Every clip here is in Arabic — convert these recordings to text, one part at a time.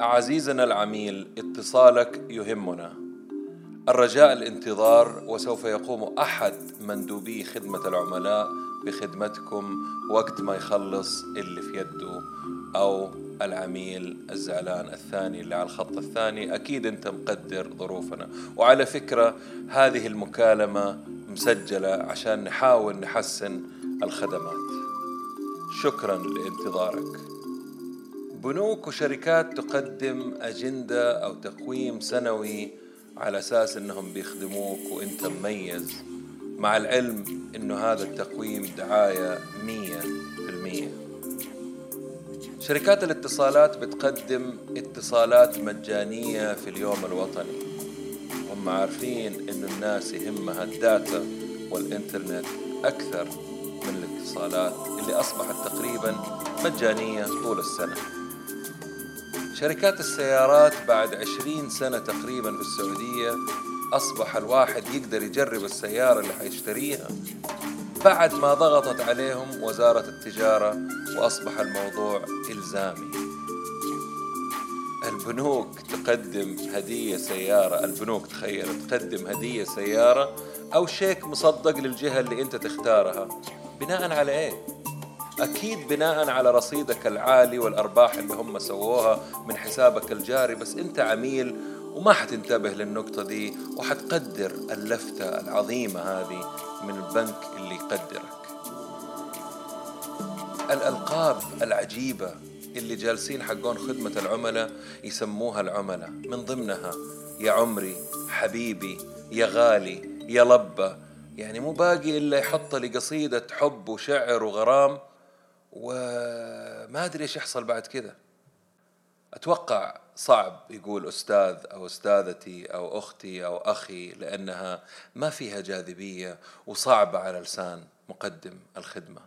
عزيزنا العميل اتصالك يهمنا. الرجاء الانتظار وسوف يقوم أحد مندوبي خدمة العملاء بخدمتكم وقت ما يخلص اللي في يده أو العميل الزعلان الثاني اللي على الخط الثاني. أكيد أنت مقدر ظروفنا. وعلى فكرة هذه المكالمة مسجلة عشان نحاول نحسن الخدمات. شكرا لانتظارك. بنوك وشركات تقدم أجندة أو تقويم سنوي على أساس أنهم بيخدموك وأنت مميز. مع العلم أنه هذا التقويم دعاية مية في المية. شركات الاتصالات بتقدم اتصالات مجانية في اليوم الوطني. هم عارفين أنه الناس يهمها الداتا والإنترنت أكثر من الاتصالات اللي أصبحت تقريبا مجانية طول السنة. شركات السيارات بعد عشرين سنة تقريبا في السعودية أصبح الواحد يقدر يجرب السيارة اللي حيشتريها. بعد ما ضغطت عليهم وزارة التجارة وأصبح الموضوع إلزامي. البنوك تقدم هدية سيارة البنوك تخيل تقدم هدية سيارة أو شيك مصدق للجهة اللي أنت تختارها. بناء على إيه؟ أكيد بناء على رصيدك العالي والأرباح اللي هم سووها من حسابك الجاري بس أنت عميل وما حتنتبه للنقطة دي وحتقدر اللفتة العظيمة هذه من البنك اللي يقدرك. الألقاب العجيبة اللي جالسين حقون خدمة العملاء يسموها العملاء. من ضمنها يا عمري حبيبي يا غالي يا لبة. يعني مو باقي إلا يحط لي قصيدة حب وشعر وغرام وما أدري إيش يحصل بعد كذا. أتوقع صعب يقول أستاذ أو أستاذتي أو أختي أو أخي لأنها ما فيها جاذبية وصعبة على لسان مقدم الخدمة.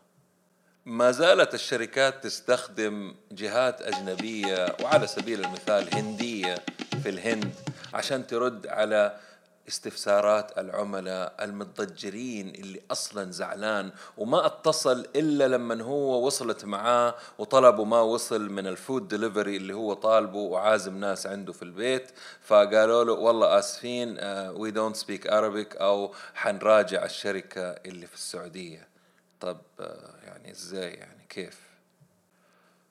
ما زالت الشركات تستخدم جهات أجنبية وعلى سبيل المثال هندية في الهند عشان ترد على استفسارات العملاء المتضجرين اللي أصلا زعلان وما اتصل إلا لما هو وصلت معاه وطلبوا ما وصل من ال food delivery اللي هو طالبه وعازم ناس عنده في البيت. فقالوا له والله آسفين we don't speak Arabic أو حنراجع الشركة اللي في السعودية طب آه، يعني إزاي يعني؟ كيف؟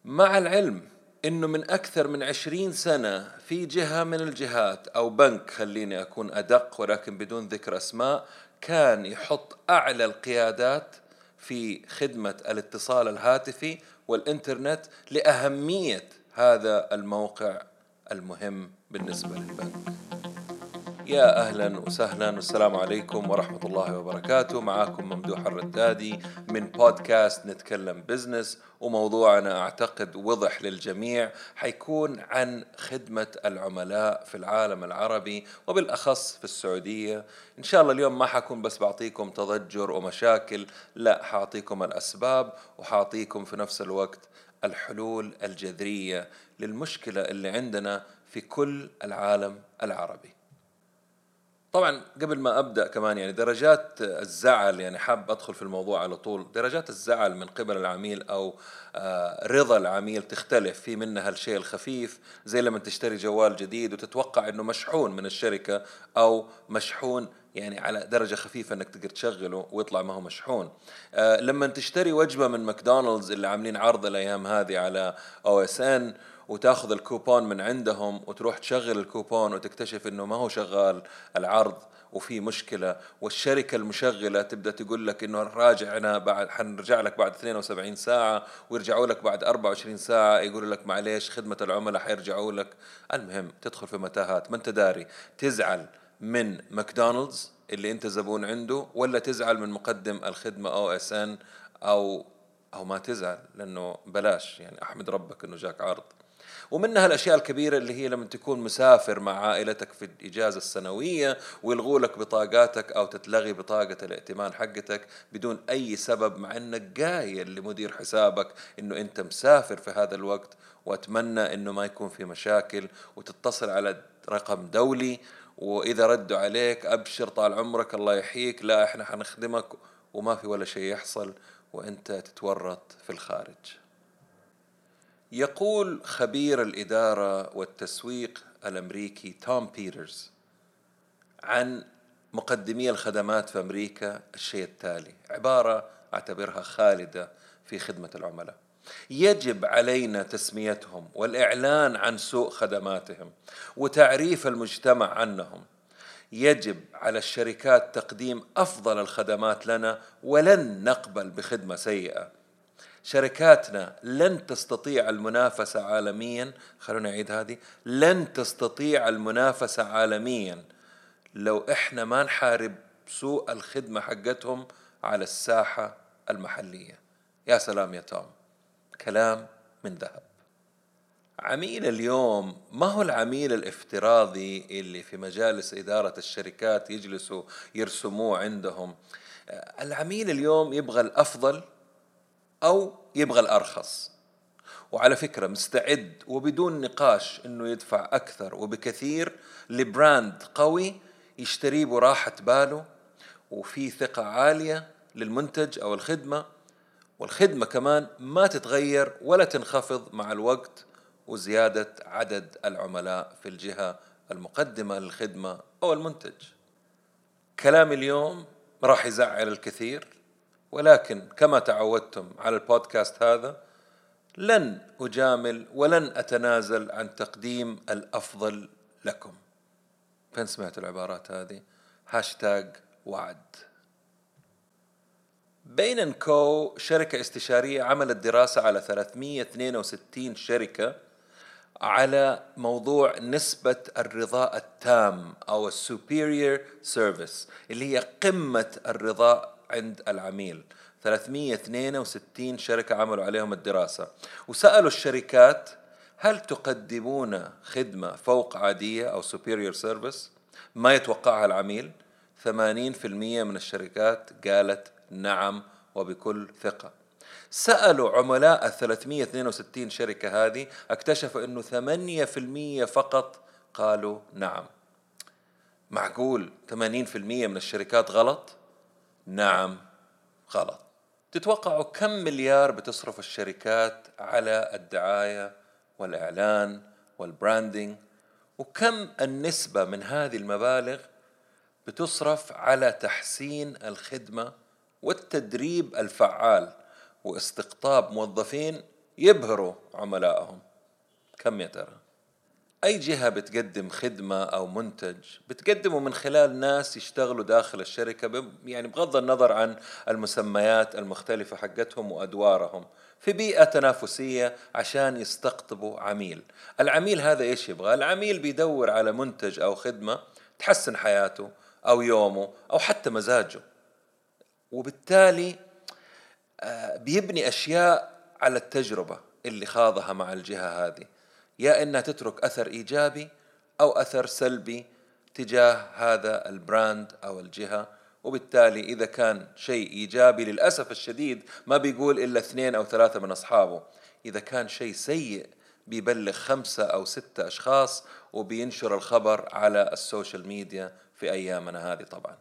مع العلم إنه من أكثر من عشرين سنة في جهة من الجهات أو بنك خليني أكون أدق ولكن بدون ذكر أسماء كان يحط أعلى القيادات في خدمة الاتصال الهاتفي والإنترنت لأهمية هذا الموقع المهم بالنسبة للبنك. يا أهلا وسهلا. والسلام عليكم ورحمة الله وبركاته. معاكم ممدوح الردادي من بودكاست نتكلم بزنس وموضوعنا أعتقد وضح للجميع حيكون عن خدمة العملاء في العالم العربي وبالأخص في السعودية. إن شاء الله اليوم ما حكون بس بعطيكم تضجر ومشاكل لا حاعطيكم الأسباب وحاعطيكم في نفس الوقت الحلول الجذرية للمشكلة اللي عندنا في كل العالم العربي. طبعا قبل ما أبدأ كمان يعني درجات الزعل يعني حاب أدخل في الموضوع على طول درجات الزعل من قبل العميل أو آه، رضا العميل تختلف في منها الشيء الخفيف زي لما تشتري جوال جديد وتتوقع إنه مشحون من الشركة أو مشحون يعني على درجة خفيفة إنك تقدر تشغله ويطلع ما هو مشحون. آه لما تشتري وجبة من ماكدونالدز اللي عاملين عرض الأيام هذه على OSN وتاخذ الكوبون من عندهم وتروح تشغل الكوبون وتكتشف إنه ما هو شغال العرض وفي مشكلة. والشركة المشغلة تبدأ تقول لك إنه راجعنا بعد حنرجع لك بعد 72 ساعة ويرجعوا لك بعد 24 ساعة. يقولوا لك معليش خدمة العملاء حيرجعوا لك. المهم تدخل في متاهات. ما أنت داري تزعل من ماكدونالدز اللي أنت زبون عنده ولا تزعل من مقدم الخدمة OSN أو أو ما تزعل لأنه بلاش. يعني أحمد ربك إنه جاك عرض. ومنها الأشياء الكبيرة اللي هي لما تكون مسافر مع عائلتك في الإجازة السنوية ويلغوا لك بطاقاتك أو تتلغي بطاقة الائتمان حقتك بدون أي سبب مع إنك قايل لمدير حسابك إنه أنت مسافر في هذا الوقت وأتمنى إنه ما يكون في مشاكل وتتصل على رقم دولي وإذا ردوا عليك أبشر طال عمرك الله يحييك لا إحنا حنخدمك وما في ولا شيء يحصل وأنت تتورط في الخارج. يقول خبير الإدارة والتسويق الأمريكي توم بيترز عن مقدمي الخدمات في أمريكا الشيء التالي. عبارة أعتبرها خالدة في خدمة العملاء. يجب علينا تسميتهم والإعلان عن سوء خدماتهم وتعريف المجتمع عنهم. يجب على الشركات تقديم أفضل الخدمات لنا ولن نقبل بخدمة سيئة. شركاتنا لن تستطيع المنافسة عالميا خلونا نعيد هذه لن تستطيع المنافسة عالميا لو إحنا ما نحارب سوء الخدمة حقتهم على الساحة المحلية. يا سلام يا توم. كلام من ذهب. عميل اليوم ما هو العميل الافتراضي اللي في مجالس إدارة الشركات يجلسوا يرسموه عندهم؟ العميل اليوم يبغى الأفضل أو يبغى الأرخص. وعلى فكرة مستعد وبدون نقاش أنه يدفع أكثر وبكثير لبراند قوي يشتريه براحة باله وفي ثقة عالية للمنتج أو الخدمة. والخدمة كمان ما تتغير ولا تنخفض مع الوقت وزيادة عدد العملاء في الجهة المقدمة للخدمة أو المنتج. كلامي اليوم راح يزعل الكثير. ولكن كما تعودتم على البودكاست هذا لن أجامل ولن أتنازل عن تقديم الأفضل لكم. فين سمعت العبارات هذه؟ هاشتاج وعد. Bain & Co شركة استشارية عملت دراسة على 362 شركة على موضوع نسبة الرضاء التام أو ال superior service اللي هي قمة الرضاء عند العميل. 362 شركة عملوا عليهم الدراسة. وسألوا الشركات هل تقدمون خدمة فوق عادية أو superior service ما يتوقعها العميل. 80% من الشركات قالت نعم وبكل ثقة. سألوا عملاء ال 362 شركة هذه اكتشفوا إنه 8% فقط قالوا نعم. معقول 80% من الشركات غلط؟ نعم غلط. تتوقعوا كم مليار بتصرف الشركات على الدعاية والإعلان والبراندنج وكم النسبة من هذه المبالغ بتصرف على تحسين الخدمة والتدريب الفعال واستقطاب موظفين يبهروا عملائهم؟ كم يا ترى؟ أي جهة بتقدم خدمة أو منتج بتقدمه من خلال ناس يشتغلوا داخل الشركة يعني بغض النظر عن المسميات المختلفة حقتهم وأدوارهم في بيئة تنافسية عشان يستقطبوا عميل. العميل هذا إيش يبغى؟ العميل بيدور على منتج أو خدمة تحسن حياته أو يومه أو حتى مزاجه وبالتالي آه، بيبني أشياء على التجربة اللي خاضها مع الجهة هذه. يا إنها تترك أثر إيجابي أو أثر سلبي تجاه هذا ال brand أو الجهة. وبالتالي إذا كان شيء إيجابي للأسف الشديد ما بيقول إلا اثنين أو ثلاثة من أصحابه. إذا كان شيء سيء بيبلغ خمسة أو ستة أشخاص وبينشر الخبر على ال social media في أيامنا هذه طبعا.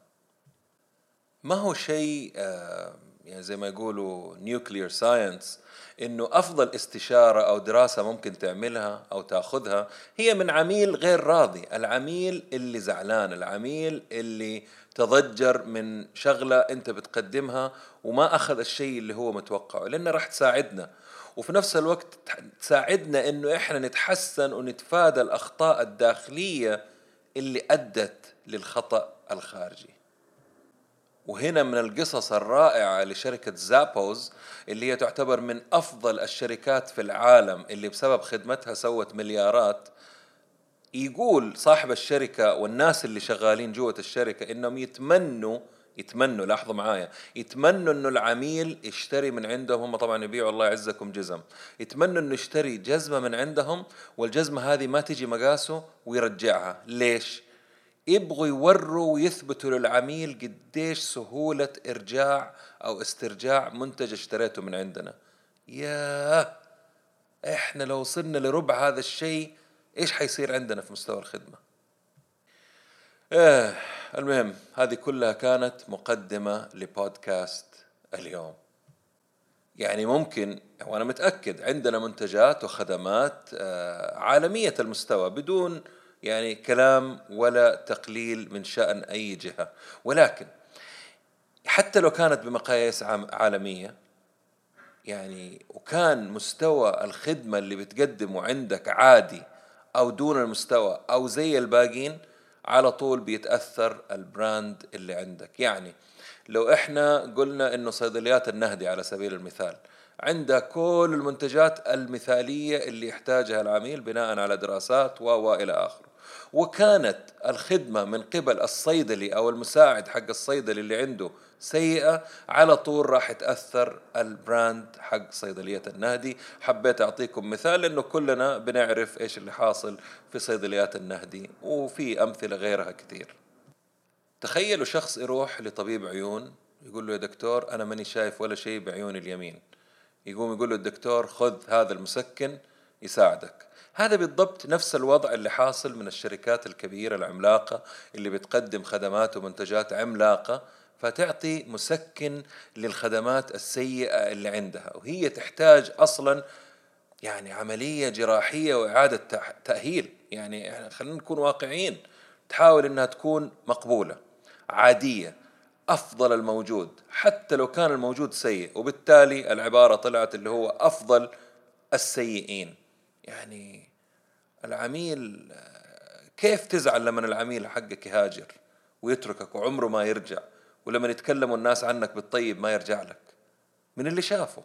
ما هو شيء آه يعني زي ما يقولوا nuclear science إنه أفضل استشارة أو دراسة ممكن تعملها أو تأخذها هي من عميل غير راضي، العميل اللي زعلان، العميل اللي تضجر من شغلة أنت بتقدمها وما أخذ الشيء اللي هو متوقعه، لانها راح تساعدنا وفي نفس الوقت تساعدنا إنه إحنا نتحسن ونتفادى الأخطاء الداخلية اللي أدت للخطأ الخارجي. وهنا من القصص الرائعة لشركة زابوز اللي هي تعتبر من أفضل الشركات في العالم اللي بسبب خدمتها سوت مليارات. يقول صاحب الشركة والناس اللي شغالين جوة الشركة إنهم يتمنوا يتمنوا لاحظوا معايا يتمنوا إنه العميل يشتري من عندهم هم طبعا يبيعوا الله يعزكم جزم. يتمنوا إنه يشتري جزمة من عندهم والجزمة هذه ما تجي مقاسه ويرجعها. ليش؟ يبغوا يوروا ويثبتوا للعميل قديش سهولة إرجاع أو استرجاع منتج اشتريته من عندنا. يا إحنا لو وصلنا لربع هذا الشيء إيش حيصير عندنا في مستوى الخدمة؟ إيه المهم هذه كلها كانت مقدمة لبودكاست اليوم. يعني ممكن وأنا متأكد عندنا منتجات وخدمات آه، عالمية المستوى بدون يعني كلام ولا تقليل من شأن أي جهة. ولكن حتى لو كانت بمقاييس عالمية يعني وكان مستوى الخدمة اللي بتقدمه عندك عادي أو دون المستوى أو زي الباقين على طول بيتأثر البراند اللي عندك. يعني لو إحنا قلنا إنه صيدليات النهدي على سبيل المثال عندها كل المنتجات المثالية اللي يحتاجها العميل بناء على دراسات و والى آخره. وكانت الخدمة من قبل الصيدلي أو المساعد حق الصيدلي اللي عنده سيئة على طول راح تأثر البراند حق صيدلية النهدي. حبيت أعطيكم مثال لأنه كلنا بنعرف إيش اللي حاصل في صيدليات النهدي وفي أمثلة غيرها كثير تخيلوا شخص يروح لطبيب عيون يقول له يا دكتور أنا ماني شايف ولا شيء بعيوني اليمين. يقوم يقول له الدكتور خذ هذا المسكن يساعدك. هذا بالضبط نفس الوضع اللي حاصل من الشركات الكبيرة العملاقة اللي بتقدم خدمات ومنتجات عملاقة فتعطي مسكن للخدمات السيئة اللي عندها. وهي تحتاج أصلا يعني عملية جراحية وإعادة تأهيل. يعني خلينا نكون واقعيين. تحاول إنها تكون مقبولة عادية أفضل الموجود حتى لو كان الموجود سيء. وبالتالي العبارة طلعت اللي هو أفضل السيئين. يعني العميل كيف تزعل لما العميل حقك يهاجر ويتركك وعمره ما يرجع؟ ولما يتكلموا الناس عنك بالطيب ما يرجع لك. من اللي شافه؟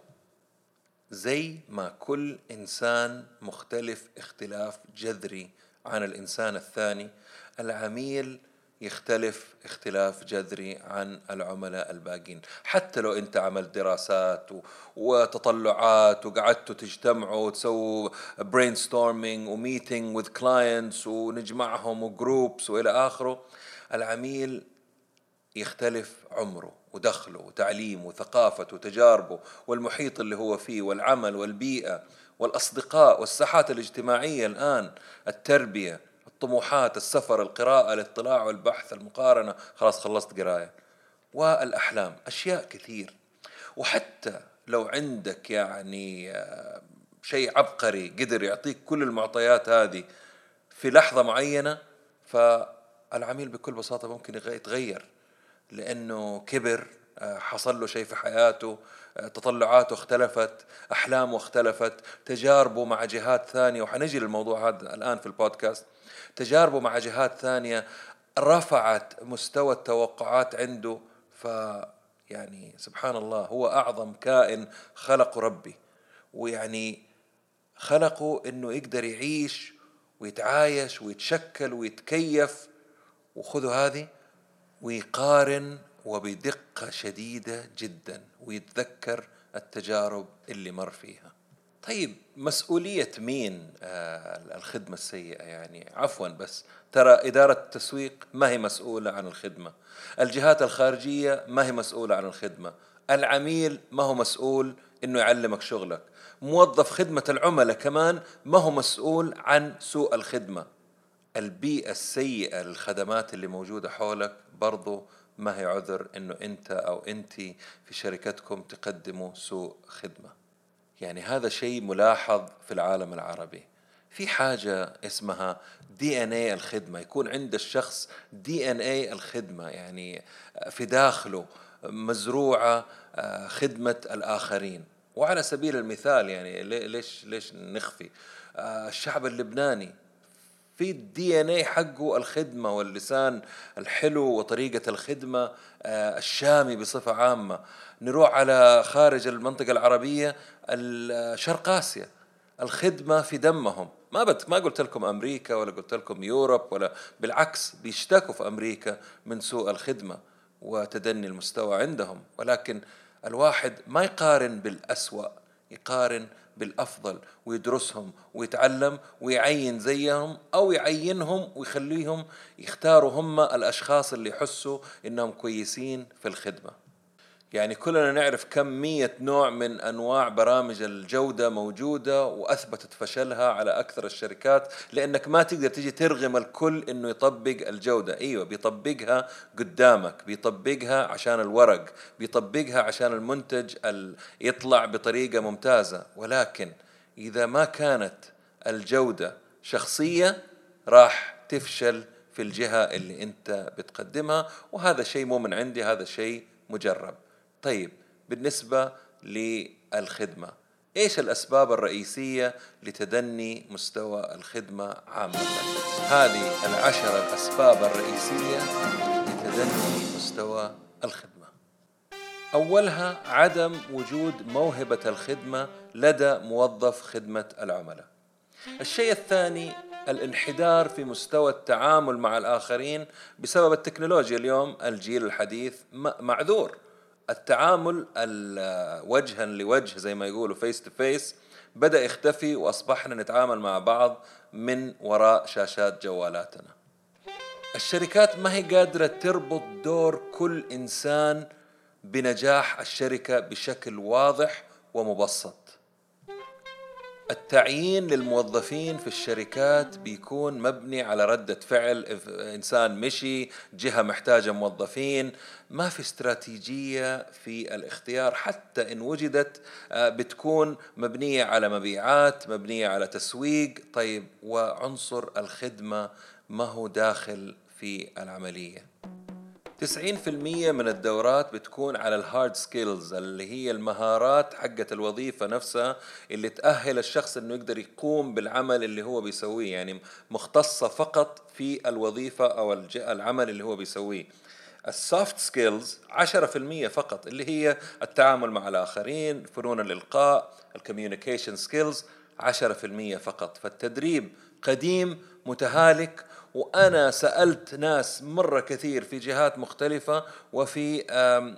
زي ما كل إنسان مختلف اختلاف جذري عن الإنسان الثاني. العميل يختلف اختلاف جذري عن العملاء الباقين. حتى لو انت عملت دراسات وتطلعات وقعدتوا تجتمعوا وتسووا brainstorming و meeting with clients ونجمعهم و groups وإلى آخره العميل يختلف عمره ودخله وتعليمه وثقافته وتجاربه والمحيط اللي هو فيه والعمل والبيئة والأصدقاء والساحات الاجتماعية الآن التربية الطموحات السفر القراءة الاطلاع والبحث المقارنة. خلاص خلصت قراية. والأحلام أشياء كثير. وحتى لو عندك يعني آه، شيء عبقري قدر يعطيك كل المعطيات هذه في لحظة معينة فالعميل بكل بساطة ممكن يتغير. لأنه كبر حصل له شيء في حياته آه، تطلعاته اختلفت أحلامه اختلفت تجاربه مع جهات ثانية وحنجي للموضوع هذا الآن في البودكاست. تجاربه مع جهات ثانية رفعت مستوى التوقعات عنده ف يعني سبحان الله هو أعظم كائن خلقه ربي. ويعني خلقه إنه يقدر يعيش ويتعايش ويتشكل ويتكيف. وخذوا هذه ويقارن وبدقة شديدة جدا ويتذكر التجارب اللي مر فيها. طيب مسؤولية مين؟ آه الخدمة السيئة يعني. عفوا بس ترى إدارة التسويق ما هي مسؤولة عن الخدمة. الجهات الخارجية ما هي مسؤولة عن الخدمة. العميل ما هو مسؤول إنه يعلمك شغلك. موظف خدمة العملاء كمان ما هو مسؤول عن سوء الخدمة. البيئة السيئة للخدمات اللي موجودة حولك برضو ما هي عذر إنه أنت أو انت في شركتكم تقدموا سوء خدمة. يعني هذا شيء ملاحظ في العالم العربي. في حاجة اسمها دي ان اي الخدمة. يكون عند الشخص دي ان اي الخدمة. يعني في داخله مزروعة آه، خدمة الآخرين. وعلى سبيل المثال يعني ليش ليش نخفي؟ آه، الشعب اللبناني في الدي ان اي حقه الخدمة واللسان الحلو وطريقة الخدمة آه، الشامي بصفة عامة. نروح على خارج المنطقة العربية شرق اسيا الخدمة في دمهم. ما بت ما قلت لكم أمريكا ولا قلت لكم يوروب ولا بالعكس بيشتكوا في أمريكا من سوء الخدمة وتدني المستوى عندهم. ولكن الواحد ما يقارن بالأسوأ يقارن بالأفضل ويدرسهم ويتعلم ويعين زيهم أو يعينهم ويخليهم يختاروا هم الأشخاص اللي يحسوا إنهم كويسين في الخدمة. يعني كلنا نعرف كمية نوع من أنواع برامج الجودة موجودة وأثبتت فشلها على أكثر الشركات لأنك ما تقدر تيجي ترغم الكل أنه يطبق الجودة. أيوة بيطبقها قدامك بيطبقها عشان الورق بيطبقها عشان المنتج يطلع بطريقة ممتازة. ولكن إذا ما كانت الجودة شخصية راح تفشل في الجهة اللي أنت بتقدمها. وهذا شيء مو من عندي هذا شيء مجرب. طيب بالنسبة للخدمة إيش الأسباب الرئيسية لتدني مستوى الخدمة عامة؟ هذه العشر الأسباب الرئيسية لتدني مستوى الخدمة. أولها عدم وجود موهبة الخدمة لدى موظف خدمة العملاء. الشيء الثاني الانحدار في مستوى التعامل مع الآخرين بسبب التكنولوجيا اليوم الجيل الحديث معذور التعامل وجها لوجه زي ما يقولوا face to face بدأ يختفي وأصبحنا نتعامل مع بعض من وراء شاشات جوالاتنا. الشركات ما هي قادرة تربط دور كل إنسان بنجاح الشركة بشكل واضح ومبسط. التعيين للموظفين في الشركات بيكون مبني على ردة فعل. إنسان مشي جهة محتاجة موظفين ما في استراتيجية في الاختيار. حتى إن وجدت آه، بتكون مبنية على مبيعات مبنية على تسويق. طيب وعنصر الخدمة ما هو داخل في العملية؟ 90% من الدورات بتكون على ال hard skills اللي هي المهارات حقة الوظيفة نفسها اللي تأهل الشخص إنه يقدر يقوم بالعمل اللي هو بيسويه يعني مختصة فقط في الوظيفة أو العمل اللي هو بيسويه. ال soft skills 10% فقط اللي هي التعامل مع الآخرين فنون الإلقاء ال communication skills 10% فقط. فالتدريب قديم متهالك وأنا سألت ناس مرة كثير في جهات مختلفة وفي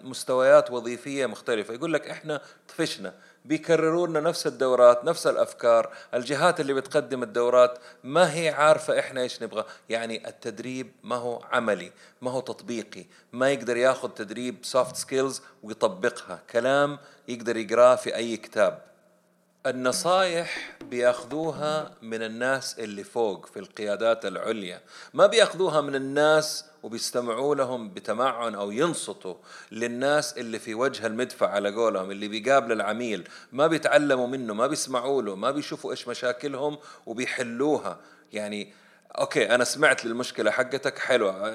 مستويات وظيفية مختلفة. يقول لك إحنا طفشنا. بيكرروا لنا نفس الدورات نفس الأفكار. الجهات اللي بتقدم الدورات ما هي عارفة إحنا إيش نبغى. يعني التدريب ما هو عملي ما هو تطبيقي. ما يقدر ياخذ تدريب soft skills ويطبقها. كلام يقدر يقراه في أي كتاب. النصايح بياخذوها من الناس اللي فوق في القيادات العليا. ما بياخذوها من الناس وبيستمعوا لهم بتمعن أو ينصتوا للناس اللي في وجه المدفع على قولهم اللي بيقابل العميل ما بيتعلموا منه ما بيسمعوا له ما بيشوفوا إيش مشاكلهم وبيحلوها. يعني أوكي أنا سمعت للمشكلة حقتك حلوة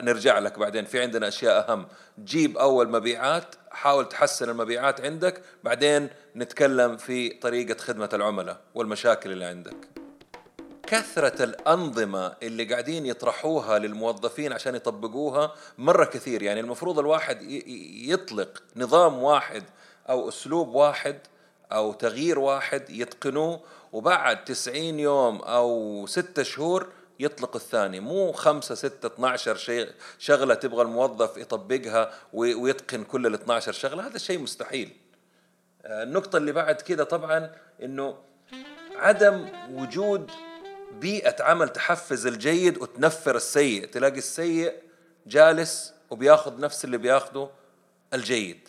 نرجع لك بعدين. في عندنا أشياء أهم. جيب أول مبيعات حاول تحسن المبيعات عندك بعدين نتكلم في طريقة خدمة العملاء والمشاكل اللي عندك. كثرة الأنظمة اللي قاعدين يطرحوها للموظفين عشان يطبقوها مرة كثير. يعني المفروض الواحد يطلق نظام واحد أو أسلوب واحد أو تغيير واحد يتقنوه وبعد 90 يوم أو ستة شهور يطلق الثاني. مو خمسة ستة 12 شيء شغلة تبغى الموظف يطبقها ويتقن كل ال 12 شغلة. هذا شيء مستحيل. آه، النقطة اللي بعد كده طبعا إنه عدم وجود بيئة عمل تحفز الجيد وتنفر السيء. تلاقي السيء جالس وبياخذ نفس اللي بياخذه الجيد.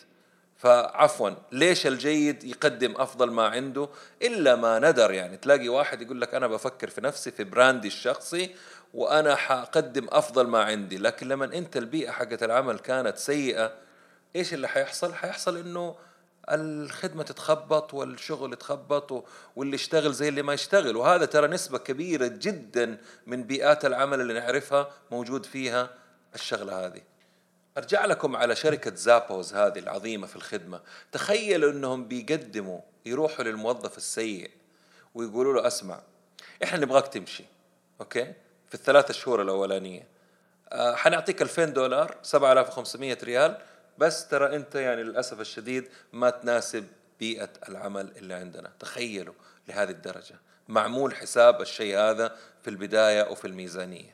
فعفوا ليش الجيد يقدم أفضل ما عنده؟ إلا ما ندر يعني. تلاقي واحد يقول لك أنا بفكر في نفسي في براندي الشخصي وأنا حقدم أفضل ما عندي. لكن لما أنت البيئة حقت العمل كانت سيئة إيش اللي حيحصل؟ حيحصل إنه الخدمة تتخبط والشغل يتخبط واللي يشتغل زي اللي ما يشتغل. وهذا ترى نسبة كبيرة جدا من بيئات العمل اللي نعرفها موجود فيها الشغلة هذه. أرجع لكم على شركة زابوز هذه العظيمة في الخدمة. تخيلوا إنهم بيقدموا يروحوا للموظف السيء ويقولوا له أسمع إحنا نبغاك تمشي أوكي؟ في الثلاثة شهور الأولانية. آه حنعطيك 2000 دولار 7500 ريال بس ترى أنت يعني للأسف الشديد ما تناسب بيئة العمل اللي عندنا. تخيلوا لهذه الدرجة. معمول حساب الشيء هذا في البداية وفي الميزانية.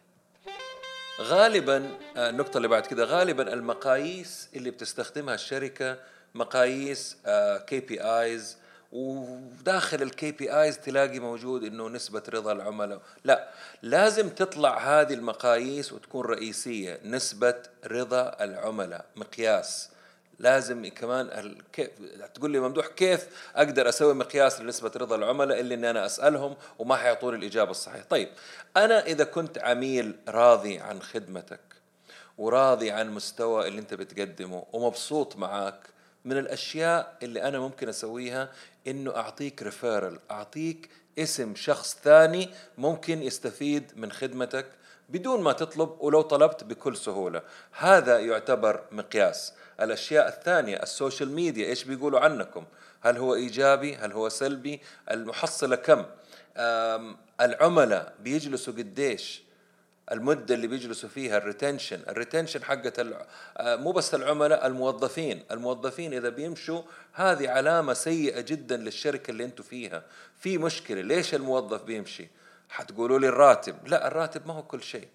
غالبا آه، النقطة اللي بعد كده غالبا المقاييس اللي بتستخدمها الشركة مقاييس KPIs وداخل ال KPIs تلاقي موجود إنه نسبة رضا العملاء. لا لازم تطلع هذه المقاييس وتكون رئيسية نسبة رضا العملاء مقياس. لازم كمان كيف تقول لي ممدوح كيف أقدر أسوي مقياس لنسبة رضا العملاء اللي إني أنا أسألهم وما حيعطوني الإجابة الصحيحة؟ طيب أنا إذا كنت عميل راضي عن خدمتك وراضي عن مستوى اللي أنت بتقدمه ومبسوط معاك من الأشياء اللي أنا ممكن أسويها إنه أعطيك ريفيرل أعطيك اسم شخص ثاني ممكن يستفيد من خدمتك بدون ما تطلب ولو طلبت بكل سهولة. هذا يعتبر مقياس. الأشياء الثانية ال social media إيش بيقولوا عنكم؟ هل هو إيجابي؟ هل هو سلبي؟ المحصلة كم؟ العملاء بيجلسوا قديش؟ المدة اللي بيجلسوا فيها ال retention. ال retention حقت آه، مو بس العملاء الموظفين. الموظفين إذا بيمشوا هذه علامة سيئة جدا للشركة اللي أنتم فيها. في مشكلة ليش الموظف بيمشي؟ حتقولوا لي الراتب. لا الراتب ما هو كل شيء.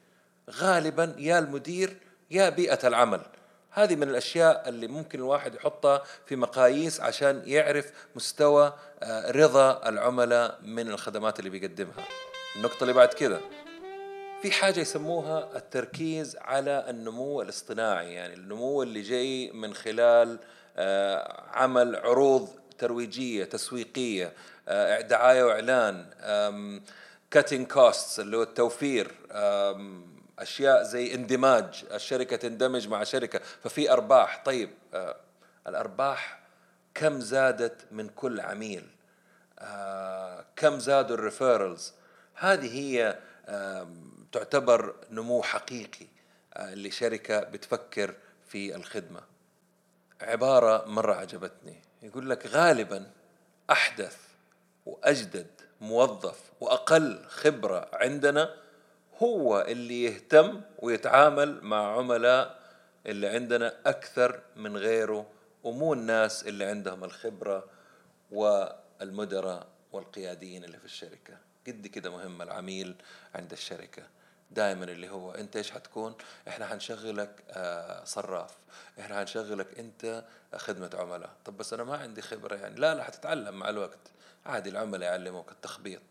غالبا يا المدير يا بيئة العمل. هذه من الأشياء اللي ممكن الواحد يحطها في مقاييس عشان يعرف مستوى آه، رضا العملاء من الخدمات اللي بيقدمها. النقطة اللي بعد كذا. في حاجة يسموها التركيز على النمو الاصطناعي يعني النمو اللي جاي من خلال آه، عمل عروض ترويجية تسويقية آه، دعاية وإعلان cutting costs اللي هو التوفير أشياء زي اندماج الشركة تندمج مع شركة. ففي أرباح. طيب آه، الأرباح كم زادت من كل عميل؟ آه، كم زادوا ال referrals هذه هي تعتبر نمو حقيقي آه، لشركه بتفكر في الخدمة. عبارة مرة عجبتني. يقول لك غالبا أحدث وأجدد موظف وأقل خبرة عندنا هو اللي يهتم ويتعامل مع عملاء اللي عندنا أكثر من غيره ومو الناس اللي عندهم الخبرة والمدراء والقياديين اللي في الشركة. قد كده مهم العميل عند الشركة. دائما اللي هو أنت إيش حتكون؟ إحنا حنشغلك آه صراف. إحنا حنشغلك أنت خدمة عملاء. طب بس أنا ما عندي خبرة يعني. لا لا حتتعلم مع الوقت. عادي العملاء يعلموك التخبيط.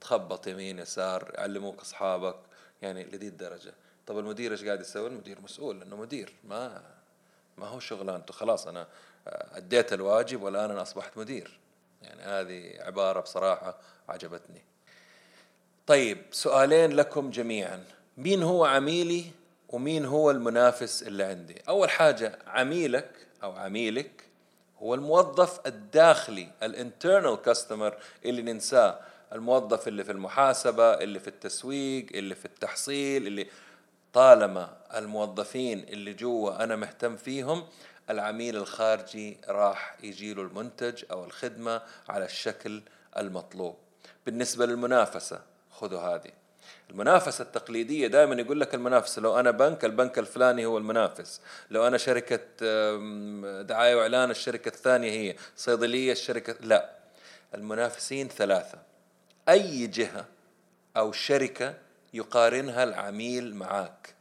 تخبط يمين يسار يعلموك أصحابك. يعني لذي الدرجة. طب المدير إيش قاعد يسوي؟ المدير مسؤول لأنه مدير. ما ما هو شغلانته خلاص أنا أديت الواجب والآن أنا أصبحت مدير. يعني هذه عبارة بصراحة عجبتني. طيب سؤالين لكم جميعا. مين هو عميلي ومين هو المنافس اللي عندي؟ أول حاجة عميلك أو عميلك هو الموظف الداخلي الانترنال كاستمر اللي ننساه. الموظف اللي في المحاسبة اللي في التسويق اللي في التحصيل اللي طالما الموظفين اللي جوا أنا مهتم فيهم العميل الخارجي راح يجيله المنتج أو الخدمة على الشكل المطلوب. بالنسبة للمنافسة خذوا هذه. المنافسة التقليدية دائما يقول لك المنافسة لو أنا بنك البنك الفلاني هو المنافس. لو أنا شركة دعاية وإعلان الشركة الثانية هي. صيدلية الشركة لا. المنافسين ثلاثة. أي جهة أو شركة يقارنها العميل معك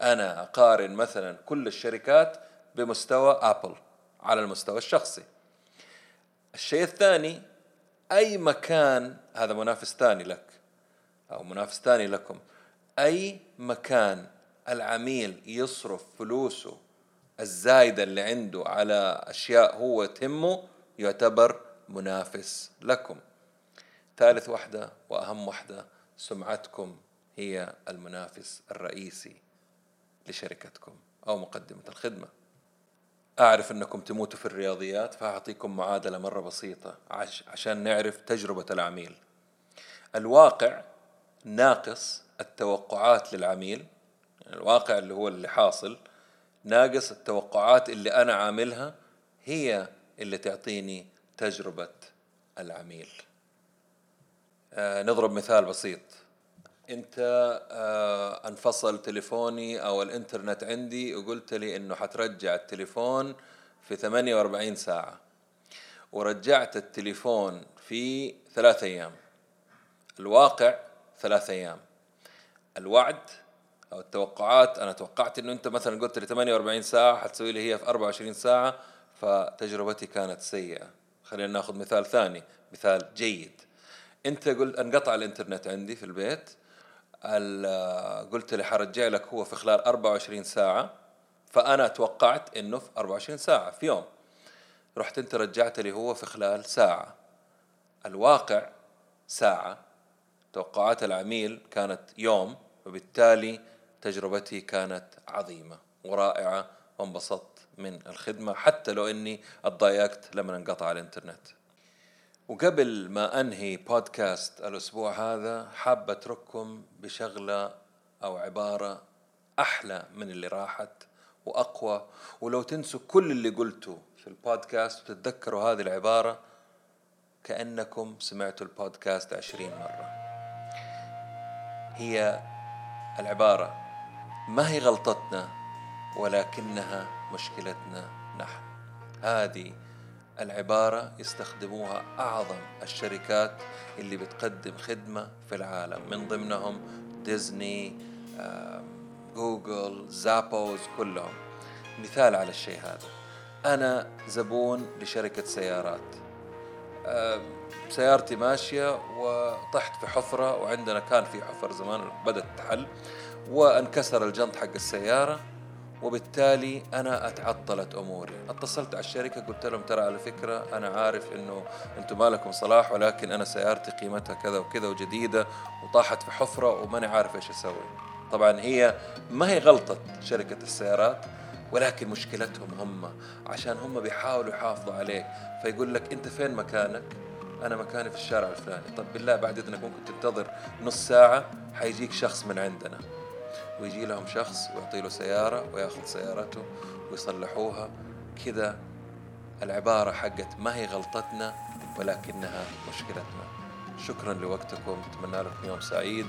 أنا أقارن مثلا كل الشركات بمستوى أبل على المستوى الشخصي. الشيء الثاني أي مكان هذا منافس ثاني لك. أو منافس ثاني لكم. أي مكان العميل يصرف فلوسه الزايدة اللي عنده على أشياء هو تهمه يعتبر منافس لكم. ثالث وحدة وأهم وحدة سمعتكم هي المنافس الرئيسي لشركتكم أو مقدمة الخدمة. أعرف أنكم تموتوا في الرياضيات فأعطيكم معادلة مرة بسيطة عشان نعرف تجربة العميل. الواقع ناقص التوقعات للعميل يعني الواقع اللي هو اللي حاصل ناقص التوقعات اللي أنا عاملها هي اللي تعطيني تجربة العميل. آه نضرب مثال بسيط. أنت آه انفصل تليفوني أو الإنترنت عندي وقلت لي إنه حترجع التليفون في 48 ساعة. ورجعت التليفون في ثلاث أيام. الواقع ثلاث أيام. الوعد أو التوقعات أنا توقعت إنه أنت مثلا قلت لي 48 ساعة حتسوي لي هي في 24 ساعة فتجربتي كانت سيئة. خلينا ناخذ مثال ثاني مثال جيد. أنت قلت انقطع الإنترنت عندي في البيت. قلت لي حرجع لك هو في خلال 24 ساعة فأنا توقعت إنه في 24 ساعة في يوم. رحت أنت رجعت لي هو في خلال ساعة. الواقع ساعة. توقعات العميل كانت يوم وبالتالي تجربتي كانت عظيمة ورائعة وانبسطت من الخدمة حتى لو إني اتضايقت لما انقطع الإنترنت. وقبل ما أنهي بودكاست الأسبوع هذا حاب أترككم بشغلة أو عبارة أحلى من اللي راحت وأقوى. ولو تنسوا كل اللي قلته في البودكاست وتتذكروا هذه العبارة كأنكم سمعتوا البودكاست عشرين مرة. هي العبارة ما هي غلطتنا ولكنها مشكلتنا نحن؟ هذه العبارة يستخدموها أعظم الشركات اللي بتقدم خدمة في العالم. من ضمنهم ديزني جوجل زابوز كلهم. مثال على الشيء هذا. أنا زبون لشركة سيارات. سيارتي ماشية وطحت في حفرة وعندنا كان في حفر زمان بدأت تحل وانكسر الجنط حق السيارة وبالتالي أنا أتعطلت أموري. اتصلت على الشركة قلت لهم ترى على فكرة أنا عارف إنه أنتم ما لكم صلاح ولكن أنا سيارتي قيمتها كذا وكذا وجديدة وطاحت في حفرة وماني عارف إيش أسوي. طبعا هي ما هي غلطة شركة السيارات ولكن مشكلتهم هم عشان هم بيحاولوا يحافظوا عليك. فيقول لك أنت فين مكانك؟ أنا مكاني في الشارع الفلاني. طب بالله بعد إذنك ممكن تنتظر نص ساعة حيجيك شخص من عندنا. ويجي لهم شخص ويعطي له سيارة ويأخذ سيارته ويصلحوها. كذا العبارة حقت ما هي غلطتنا ولكنها مشكلتنا. شكرا لوقتكم. أتمنى لكم يوم سعيد.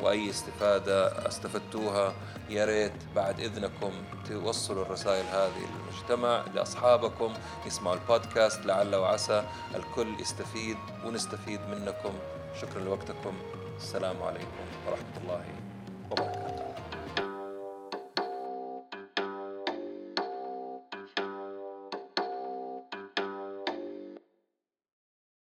وأي استفادة استفدتوها يا ريت بعد إذنكم توصلوا الرسائل هذه للمجتمع لأصحابكم يسمعوا البودكاست لعل وعسى الكل يستفيد ونستفيد منكم. شكرا لوقتكم. السلام عليكم ورحمة الله وبركاته.